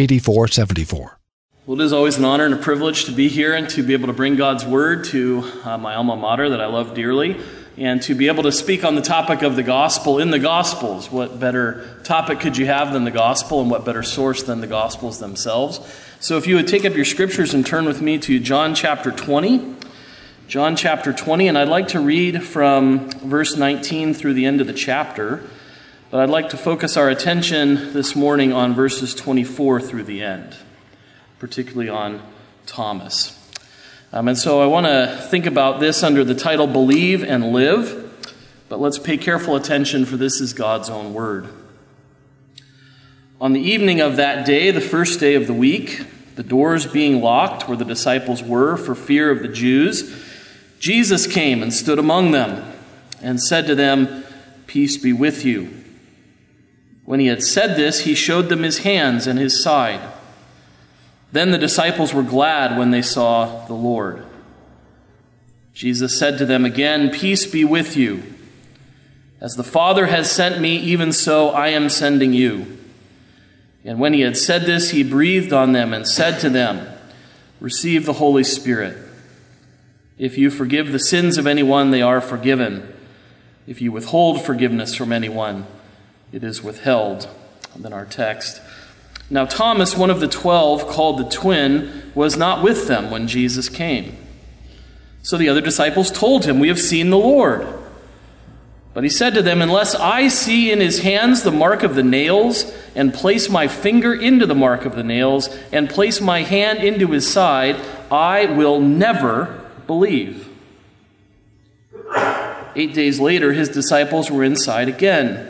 8474. Well, it is always an honor and a privilege to be here and to be able to bring God's word to uh, my alma mater that I love dearly and to be able to speak on the topic of the gospel in the gospels. What better topic could you have than the gospel and what better source than the gospels themselves? So if you would take up your scriptures and turn with me to John chapter 20. John chapter 20, and I'd like to read from verse 19 through the end of the chapter. But I'd like to focus our attention this morning on verses 24 through the end, particularly on Thomas. Um, and so I want to think about this under the title Believe and Live. But let's pay careful attention, for this is God's own word. On the evening of that day, the first day of the week, the doors being locked where the disciples were for fear of the Jews, Jesus came and stood among them and said to them, Peace be with you. When he had said this, he showed them his hands and his side. Then the disciples were glad when they saw the Lord. Jesus said to them again, Peace be with you. As the Father has sent me, even so I am sending you. And when he had said this, he breathed on them and said to them, Receive the Holy Spirit. If you forgive the sins of anyone, they are forgiven. If you withhold forgiveness from anyone, it is withheld than our text. Now, Thomas, one of the twelve, called the twin, was not with them when Jesus came. So the other disciples told him, We have seen the Lord. But he said to them, Unless I see in his hands the mark of the nails, and place my finger into the mark of the nails, and place my hand into his side, I will never believe. Eight days later, his disciples were inside again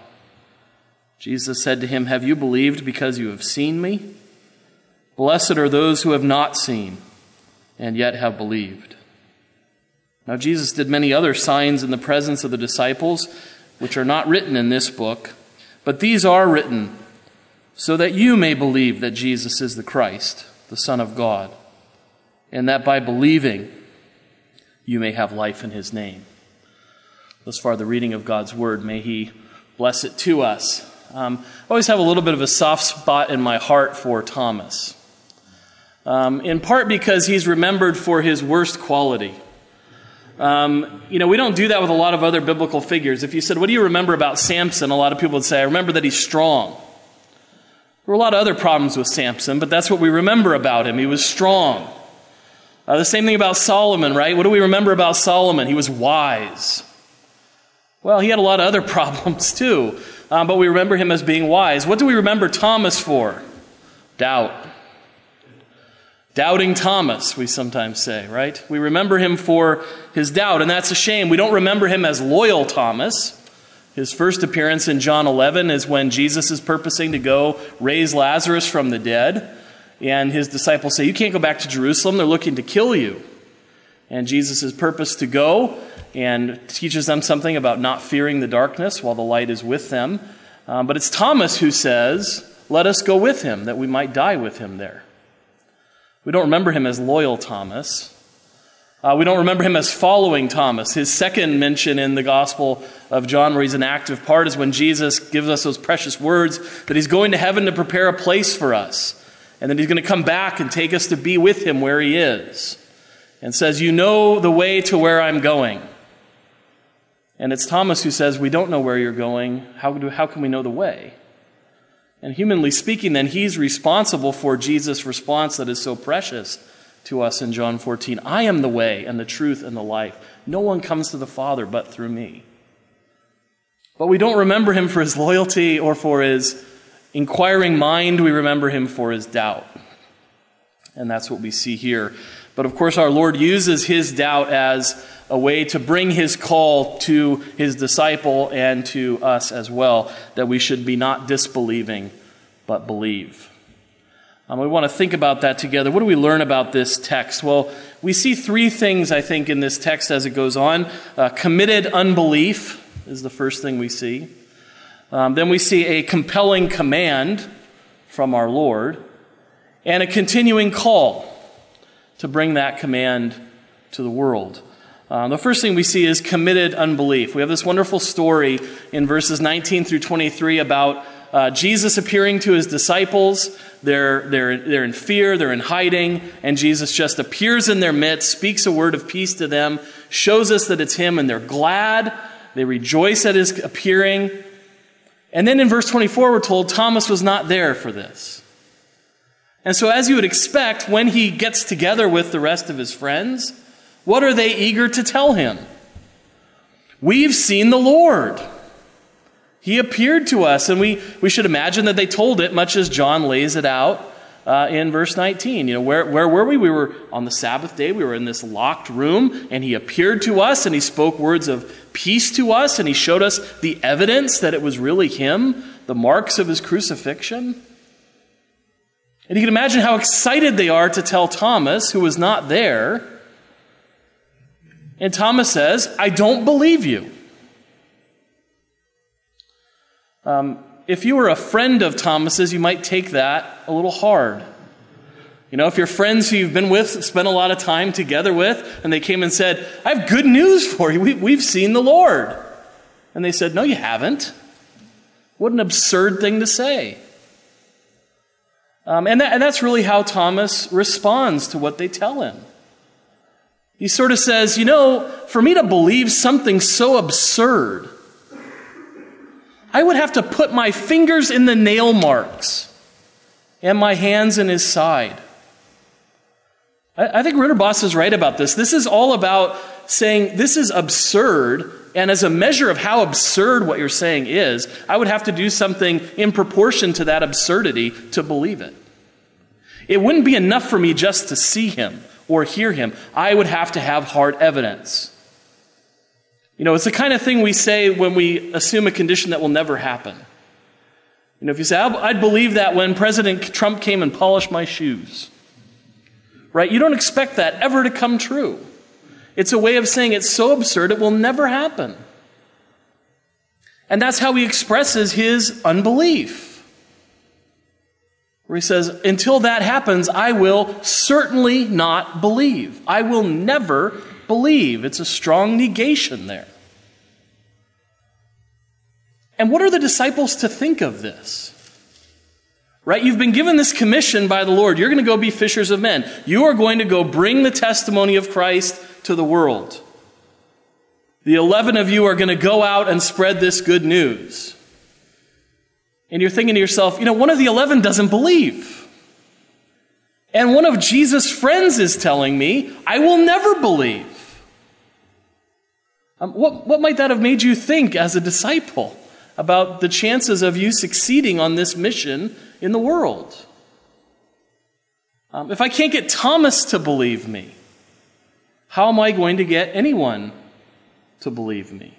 Jesus said to him, Have you believed because you have seen me? Blessed are those who have not seen and yet have believed. Now, Jesus did many other signs in the presence of the disciples, which are not written in this book, but these are written so that you may believe that Jesus is the Christ, the Son of God, and that by believing you may have life in his name. Thus far, the reading of God's word. May he bless it to us um, I always have a little bit of a soft spot in my heart for Thomas. Um, in part because he's remembered for his worst quality. Um, you know, we don't do that with a lot of other biblical figures. If you said, What do you remember about Samson? a lot of people would say, I remember that he's strong. There were a lot of other problems with Samson, but that's what we remember about him. He was strong. Uh, the same thing about Solomon, right? What do we remember about Solomon? He was wise. Well, he had a lot of other problems too um, but we remember him as being wise. What do we remember Thomas for? Doubt. Doubting Thomas, we sometimes say, right? We remember him for his doubt, and that's a shame. We don't remember him as loyal Thomas. His first appearance in John 11 is when Jesus is purposing to go raise Lazarus from the dead. And his disciples say, You can't go back to Jerusalem. They're looking to kill you. And Jesus' purpose to go and teaches them something about not fearing the darkness while the light is with them. Um, but it's Thomas who says, Let us go with him, that we might die with him there. We don't remember him as loyal Thomas. Uh, we don't remember him as following Thomas. His second mention in the Gospel of John, where he's an active part, is when Jesus gives us those precious words that he's going to heaven to prepare a place for us, and that he's going to come back and take us to be with him where he is, and says, You know the way to where I'm going. And it's Thomas who says, We don't know where you're going. How, do, how can we know the way? And humanly speaking, then, he's responsible for Jesus' response that is so precious to us in John 14 I am the way and the truth and the life. No one comes to the Father but through me. But we don't remember him for his loyalty or for his inquiring mind. We remember him for his doubt. And that's what we see here. But of course, our Lord uses his doubt as a way to bring his call to his disciple and to us as well, that we should be not disbelieving, but believe. Um, we want to think about that together. What do we learn about this text? Well, we see three things, I think, in this text as it goes on. Uh, committed unbelief is the first thing we see. Um, then we see a compelling command from our Lord and a continuing call to bring that command to the world. Um, the first thing we see is committed unbelief. We have this wonderful story in verses 19 through 23 about uh, Jesus appearing to his disciples. They're, they're, they're in fear, they're in hiding, and Jesus just appears in their midst, speaks a word of peace to them, shows us that it's him, and they're glad. They rejoice at his appearing. And then in verse 24, we're told Thomas was not there for this. And so, as you would expect, when he gets together with the rest of his friends, what are they eager to tell him? We've seen the Lord. He appeared to us, and we, we should imagine that they told it, much as John lays it out uh, in verse 19. You know, where, where were we? We were on the Sabbath day. We were in this locked room, and he appeared to us, and he spoke words of peace to us, and he showed us the evidence that it was really him, the marks of his crucifixion. And you can imagine how excited they are to tell Thomas, who was not there. And Thomas says, I don't believe you. Um, if you were a friend of Thomas's, you might take that a little hard. You know, if your friends who you've been with, spent a lot of time together with, and they came and said, I have good news for you. We, have seen the Lord. And they said, No, you haven't. What an absurd thing to say. Um, and, that, and that's really how Thomas responds to what they tell him. He sort of says, You know, for me to believe something so absurd, I would have to put my fingers in the nail marks and my hands in his side. I, think Ridderbos is right about this. This is all about saying this is absurd, and as a measure of how absurd what you're saying is, I would have to do something in proportion to that absurdity to believe it. It wouldn't be enough for me just to see him or hear him. I would have to have hard evidence. You know, it's the kind of thing we say when we assume a condition that will never happen. You know, if you say, I'd believe that when President Trump came and polished my shoes, right? You don't expect that ever to come true. It's a way of saying it's so absurd it will never happen. And that's how he expresses his unbelief. Where he says, Until that happens, I will certainly not believe. I will never believe. It's a strong negation there. And what are the disciples to think of this? Right? You've been given this commission by the Lord. You're going to go be fishers of men. You are going to go bring the testimony of Christ to the world. The 11 of you are going to go out and spread this good news. And you're thinking to yourself, you know, one of the 11 doesn't believe. And one of Jesus' friends is telling me, I will never believe. Um, what, what might that have made you think as a disciple about the chances of you succeeding on this mission in the world? Um, if I can't get Thomas to believe me, how am I going to get anyone to believe me?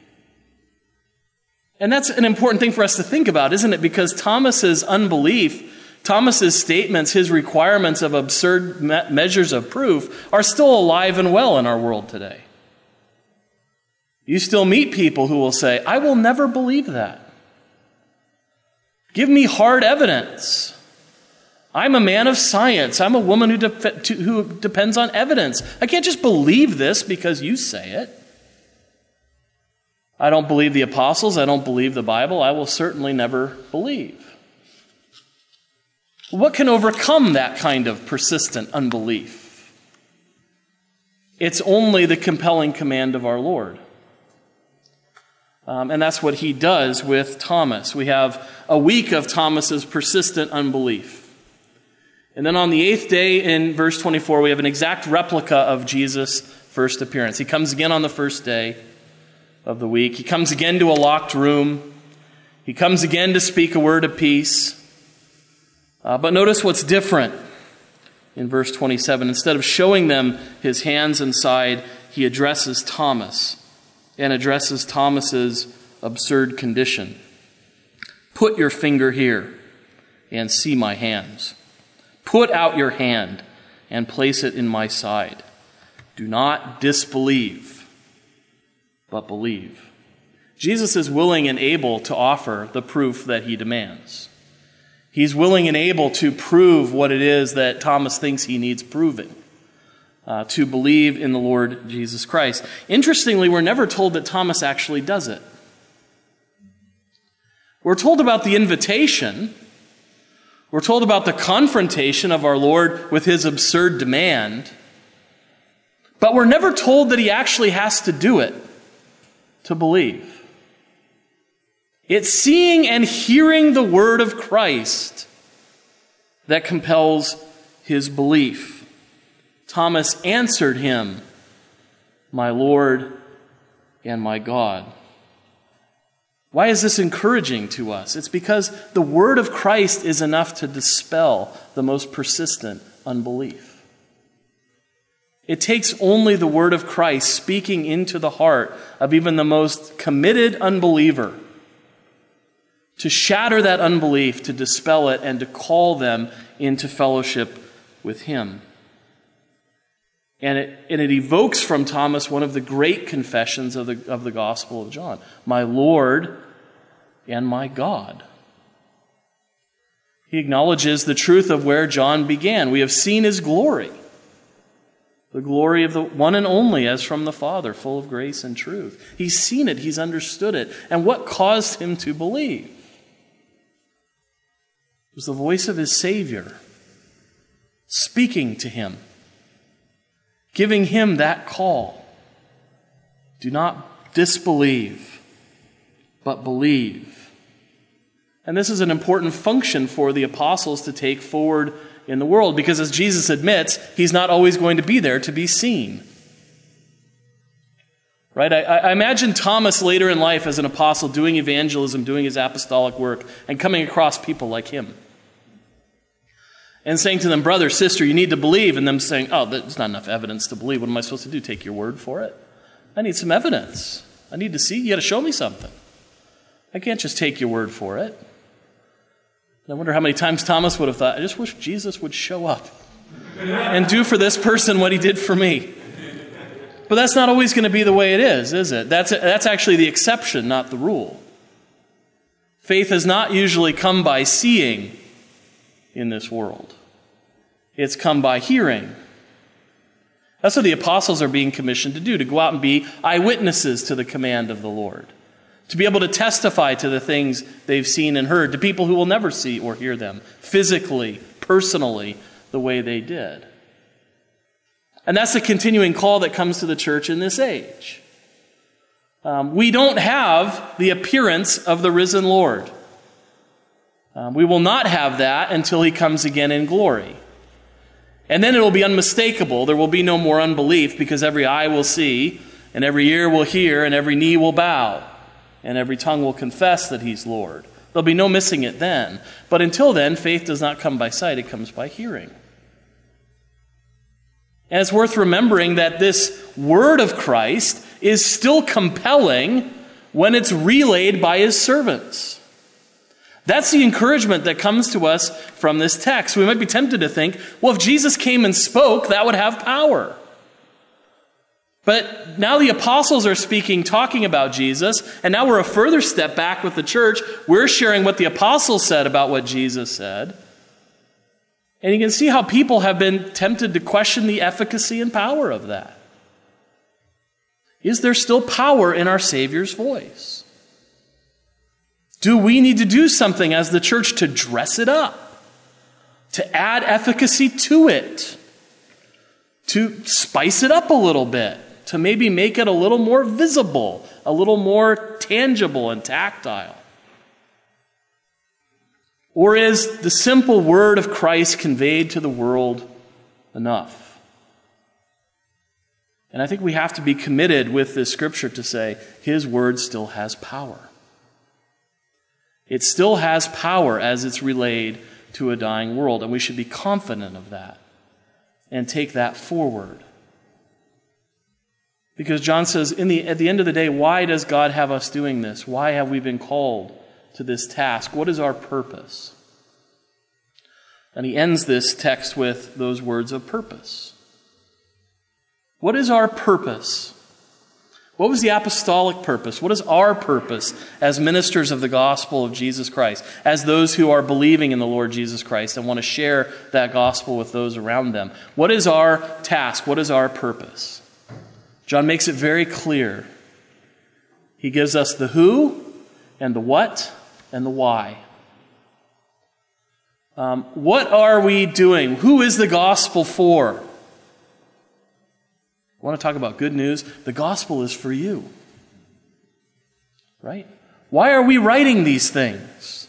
And that's an important thing for us to think about, isn't it? Because Thomas's unbelief, Thomas's statements, his requirements of absurd me- measures of proof are still alive and well in our world today. You still meet people who will say, I will never believe that. Give me hard evidence. I'm a man of science. I'm a woman who, to, who depends on evidence. I can't just believe this because you say it. I don't believe the apostles. I don't believe the Bible. I will certainly never believe. What can overcome that kind of persistent unbelief? It's only the compelling command of our Lord. Um, and that's what he does with Thomas. We have a week of Thomas's persistent unbelief. And then on the eighth day in verse 24, we have an exact replica of Jesus' first appearance. He comes again on the first day of the week. He comes again to a locked room. He comes again to speak a word of peace. Uh, but notice what's different in verse 27. Instead of showing them his hands and side, he addresses Thomas and addresses Thomas's absurd condition. Put your finger here and see my hands. Put out your hand and place it in my side. Do not disbelieve, but believe. Jesus is willing and able to offer the proof that he demands. He's willing and able to prove what it is that Thomas thinks he needs proving. Uh, to believe in the Lord Jesus Christ. Interestingly, we're never told that Thomas actually does it. We're told about the invitation. We're told about the confrontation of our Lord with his absurd demand. But we're never told that he actually has to do it to believe. It's seeing and hearing the word of Christ that compels his belief. Thomas answered him, My Lord and my God. Why is this encouraging to us? It's because the word of Christ is enough to dispel the most persistent unbelief. It takes only the word of Christ speaking into the heart of even the most committed unbeliever to shatter that unbelief, to dispel it, and to call them into fellowship with Him. And it, and it evokes from Thomas one of the great confessions of the, of the Gospel of John My Lord and my God. He acknowledges the truth of where John began. We have seen his glory, the glory of the one and only as from the Father, full of grace and truth. He's seen it, he's understood it. And what caused him to believe? It was the voice of his Savior speaking to him, giving him that call. Do not disbelieve, but believe. And this is an important function for the apostles to take forward in the world because, as Jesus admits, he's not always going to be there to be seen. Right? I, I, imagine Thomas later in life as an apostle doing evangelism, doing his apostolic work, and coming across people like him. And saying to them, brother, sister, you need to believe. And them saying, oh, there's not enough evidence to believe. What am I supposed to do? Take your word for it? I need some evidence. I need to see. You got to show me something. I can't just take your word for it. I wonder how many times Thomas would have thought, I just wish Jesus would show up and do for this person what he did for me. But that's not always going to be the way it is, is it? That's, that's actually the exception, not the rule. Faith has not usually come by seeing in this world, it's come by hearing. That's what the apostles are being commissioned to do to go out and be eyewitnesses to the command of the Lord, to be able to testify to the things they've seen and heard to people who will never see or hear them physically, personally, the way they did. And that's the continuing call that comes to the church in this age. Um, we don't have the appearance of the risen Lord. Um, we will not have that until he comes again in glory. And then it will be unmistakable. There will be no more unbelief because every eye will see, and every ear will hear, and every knee will bow, and every tongue will confess that he's Lord. There'll be no missing it then. But until then, faith does not come by sight, it comes by hearing. And it's worth remembering that this word of Christ is still compelling when it's relayed by his servants. That's the encouragement that comes to us from this text. We might be tempted to think, well, if Jesus came and spoke, that would have power. But now the apostles are speaking, talking about Jesus, and now we're a further step back with the church. We're sharing what the apostles said about what Jesus said. And you can see how people have been tempted to question the efficacy and power of that. Is there still power in our Savior's voice? Do we need to do something as the church to dress it up, to add efficacy to it, to spice it up a little bit, to maybe make it a little more visible, a little more tangible and tactile? Or is the simple word of Christ conveyed to the world enough? And I think we have to be committed with this scripture to say his word still has power. It still has power as it's relayed to a dying world, and we should be confident of that and take that forward. Because John says, the, at the end of the day, why does God have us doing this? Why have we been called to this task? What is our purpose? And he ends this text with those words of purpose. What is our purpose? What was the apostolic purpose? What is our purpose as ministers of the gospel of Jesus Christ, as those who are believing in the Lord Jesus Christ and want to share that gospel with those around them? What is our task? What is our purpose? John makes it very clear. He gives us the who and the what and the why. Um, what are we doing? Who is the gospel for? I want to talk about good news. The gospel is for you. Right? Why are we writing these things?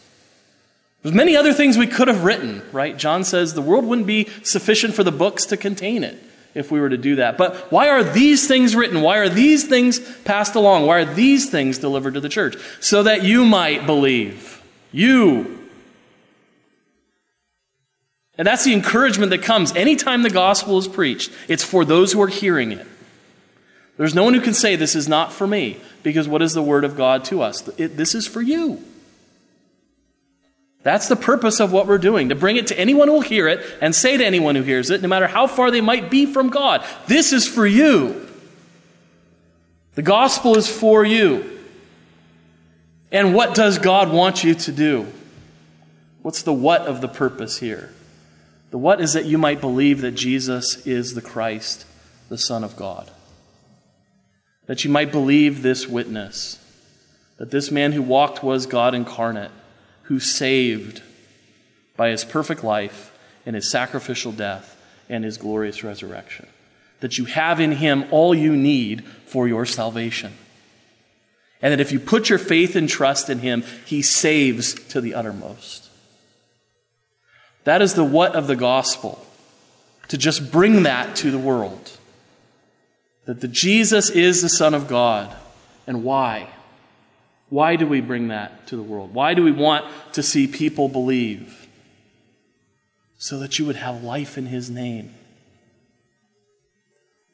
There's many other things we could have written, right? John says the world wouldn't be sufficient for the books to contain it if we were to do that. But why are these things written? Why are these things passed along? Why are these things delivered to the church? So that you might believe. You. And that's the encouragement that comes anytime the gospel is preached. It's for those who are hearing it. There's no one who can say, This is not for me, because what is the word of God to us? It, this is for you. That's the purpose of what we're doing, to bring it to anyone who will hear it and say to anyone who hears it, no matter how far they might be from God, this is for you. The gospel is for you. And what does God want you to do? What's the what of the purpose here? The what is that you might believe that Jesus is the Christ, the Son of God. That you might believe this witness, that this man who walked was God incarnate who saved by his perfect life and his sacrificial death and his glorious resurrection. That you have in him all you need for your salvation. And that if you put your faith and trust in him, he saves to the uttermost. That is the what of the gospel. To just bring that to the world. That the Jesus is the Son of God. And why? Why do we bring that to the world? Why do we want to see people believe? So that you would have life in His name.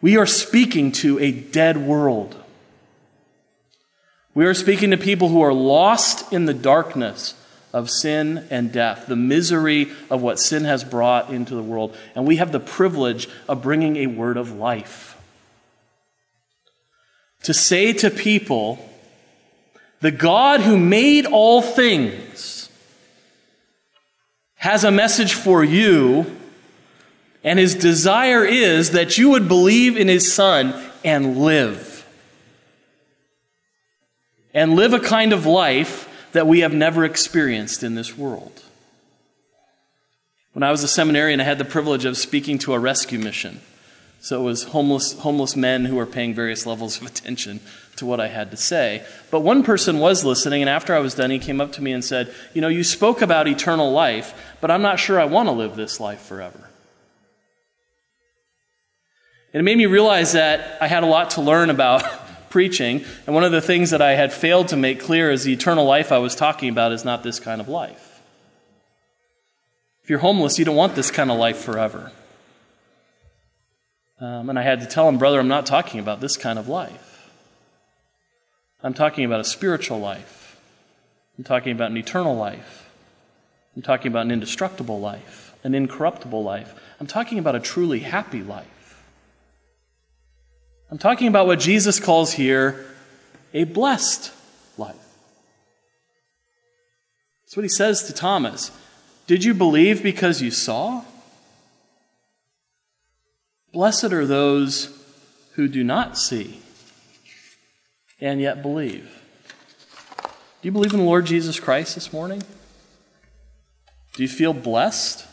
We are speaking to a dead world. We are speaking to people who are lost in the darkness of sin and death, the misery of what sin has brought into the world. And we have the privilege of bringing a word of life. To say to people, the God who made all things has a message for you, and his desire is that you would believe in his Son and live. And live a kind of life that we have never experienced in this world. When I was a seminarian, I had the privilege of speaking to a rescue mission. So it was homeless, homeless men who were paying various levels of attention to what I had to say. But one person was listening, and after I was done, he came up to me and said, You know, you spoke about eternal life, but I'm not sure I want to live this life forever. And it made me realize that I had a lot to learn about preaching, and one of the things that I had failed to make clear is the eternal life I was talking about is not this kind of life. If you're homeless, you don't want this kind of life forever. Um, and I had to tell him, brother, I'm not talking about this kind of life. I'm talking about a spiritual life. I'm talking about an eternal life. I'm talking about an indestructible life, an incorruptible life. I'm talking about a truly happy life. I'm talking about what Jesus calls here a blessed life. That's what he says to Thomas. Did you believe because you saw? Blessed are those who do not see and yet believe. Do you believe in the Lord Jesus Christ this morning? Do you feel blessed?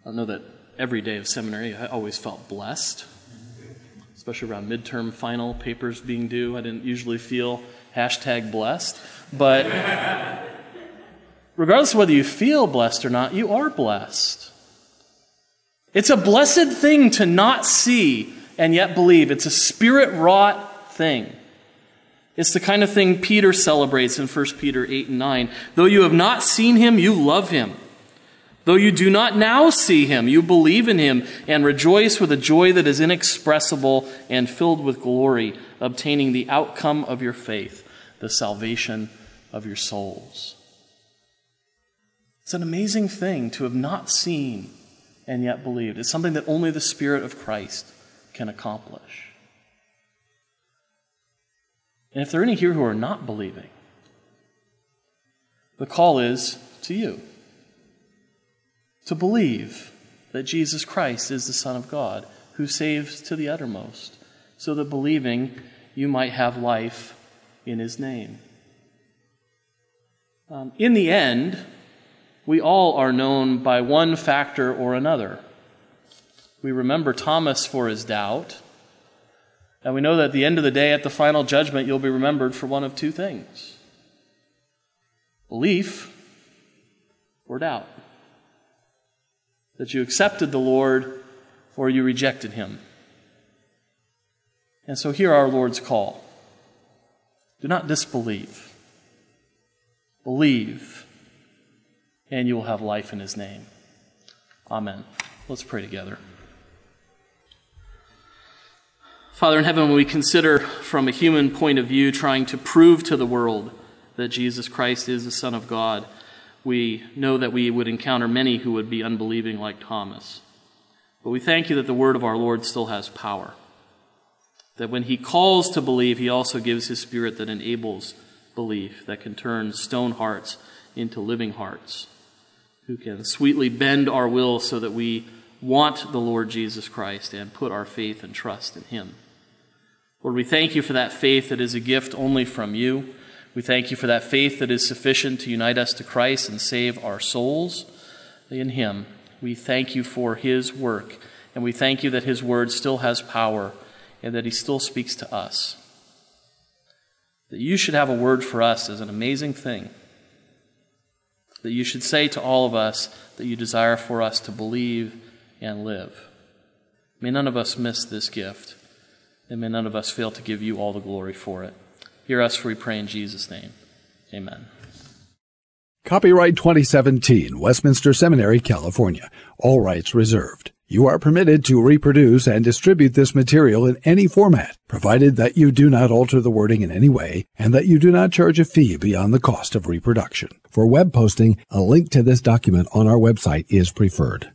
I don't know that every day of seminary I always felt blessed, especially around midterm final papers being due. I didn't usually feel hashtag blessed, but regardless of whether you feel blessed or not, you are blessed. It's a blessed thing to not see and yet believe. It's a spirit wrought thing. It's the kind of thing Peter celebrates in 1 Peter 8 and 9. Though you have not seen him, you love him. Though you do not now see him, you believe in him and rejoice with a joy that is inexpressible and filled with glory, obtaining the outcome of your faith, the salvation of your souls. It's an amazing thing to have not seen and yet believed. It's something that only the Spirit of Christ can accomplish. And if there are any here who are not believing, the call is to you to believe that Jesus Christ is the Son of God who saves to the uttermost, so that believing you might have life in his name. Um, in the end, we all are known by one factor or another. We remember Thomas for his doubt, and we know that at the end of the day, at the final judgment, you'll be remembered for one of two things belief or doubt. That you accepted the Lord or you rejected him. And so hear our Lord's call. Do not disbelieve. Believe, and you will have life in his name. Amen. Let's pray together. Father in heaven, when we consider from a human point of view trying to prove to the world that Jesus Christ is the Son of God, we know that we would encounter many who would be unbelieving like Thomas. But we thank you that the word of our Lord still has power. That when he calls to believe, he also gives his spirit that enables belief, that can turn stone hearts into living hearts, who can sweetly bend our will so that we want the Lord Jesus Christ and put our faith and trust in him. Lord, we thank you for that faith that is a gift only from you. We thank you for that faith that is sufficient to unite us to Christ and save our souls in Him. We thank you for His work, and we thank you that His word still has power and that He still speaks to us. That you should have a word for us is an amazing thing. That you should say to all of us that you desire for us to believe and live. May none of us miss this gift and may none of us fail to give you all the glory for it. Hear us, for we pray in Jesus' name. Amen. Copyright 2017, Westminster Seminary, California. All rights reserved. You are permitted to reproduce and distribute this material in any format, provided that you do not alter the wording in any way and that you do not charge a fee beyond the cost of reproduction. For web posting, a link to this document on our website is preferred.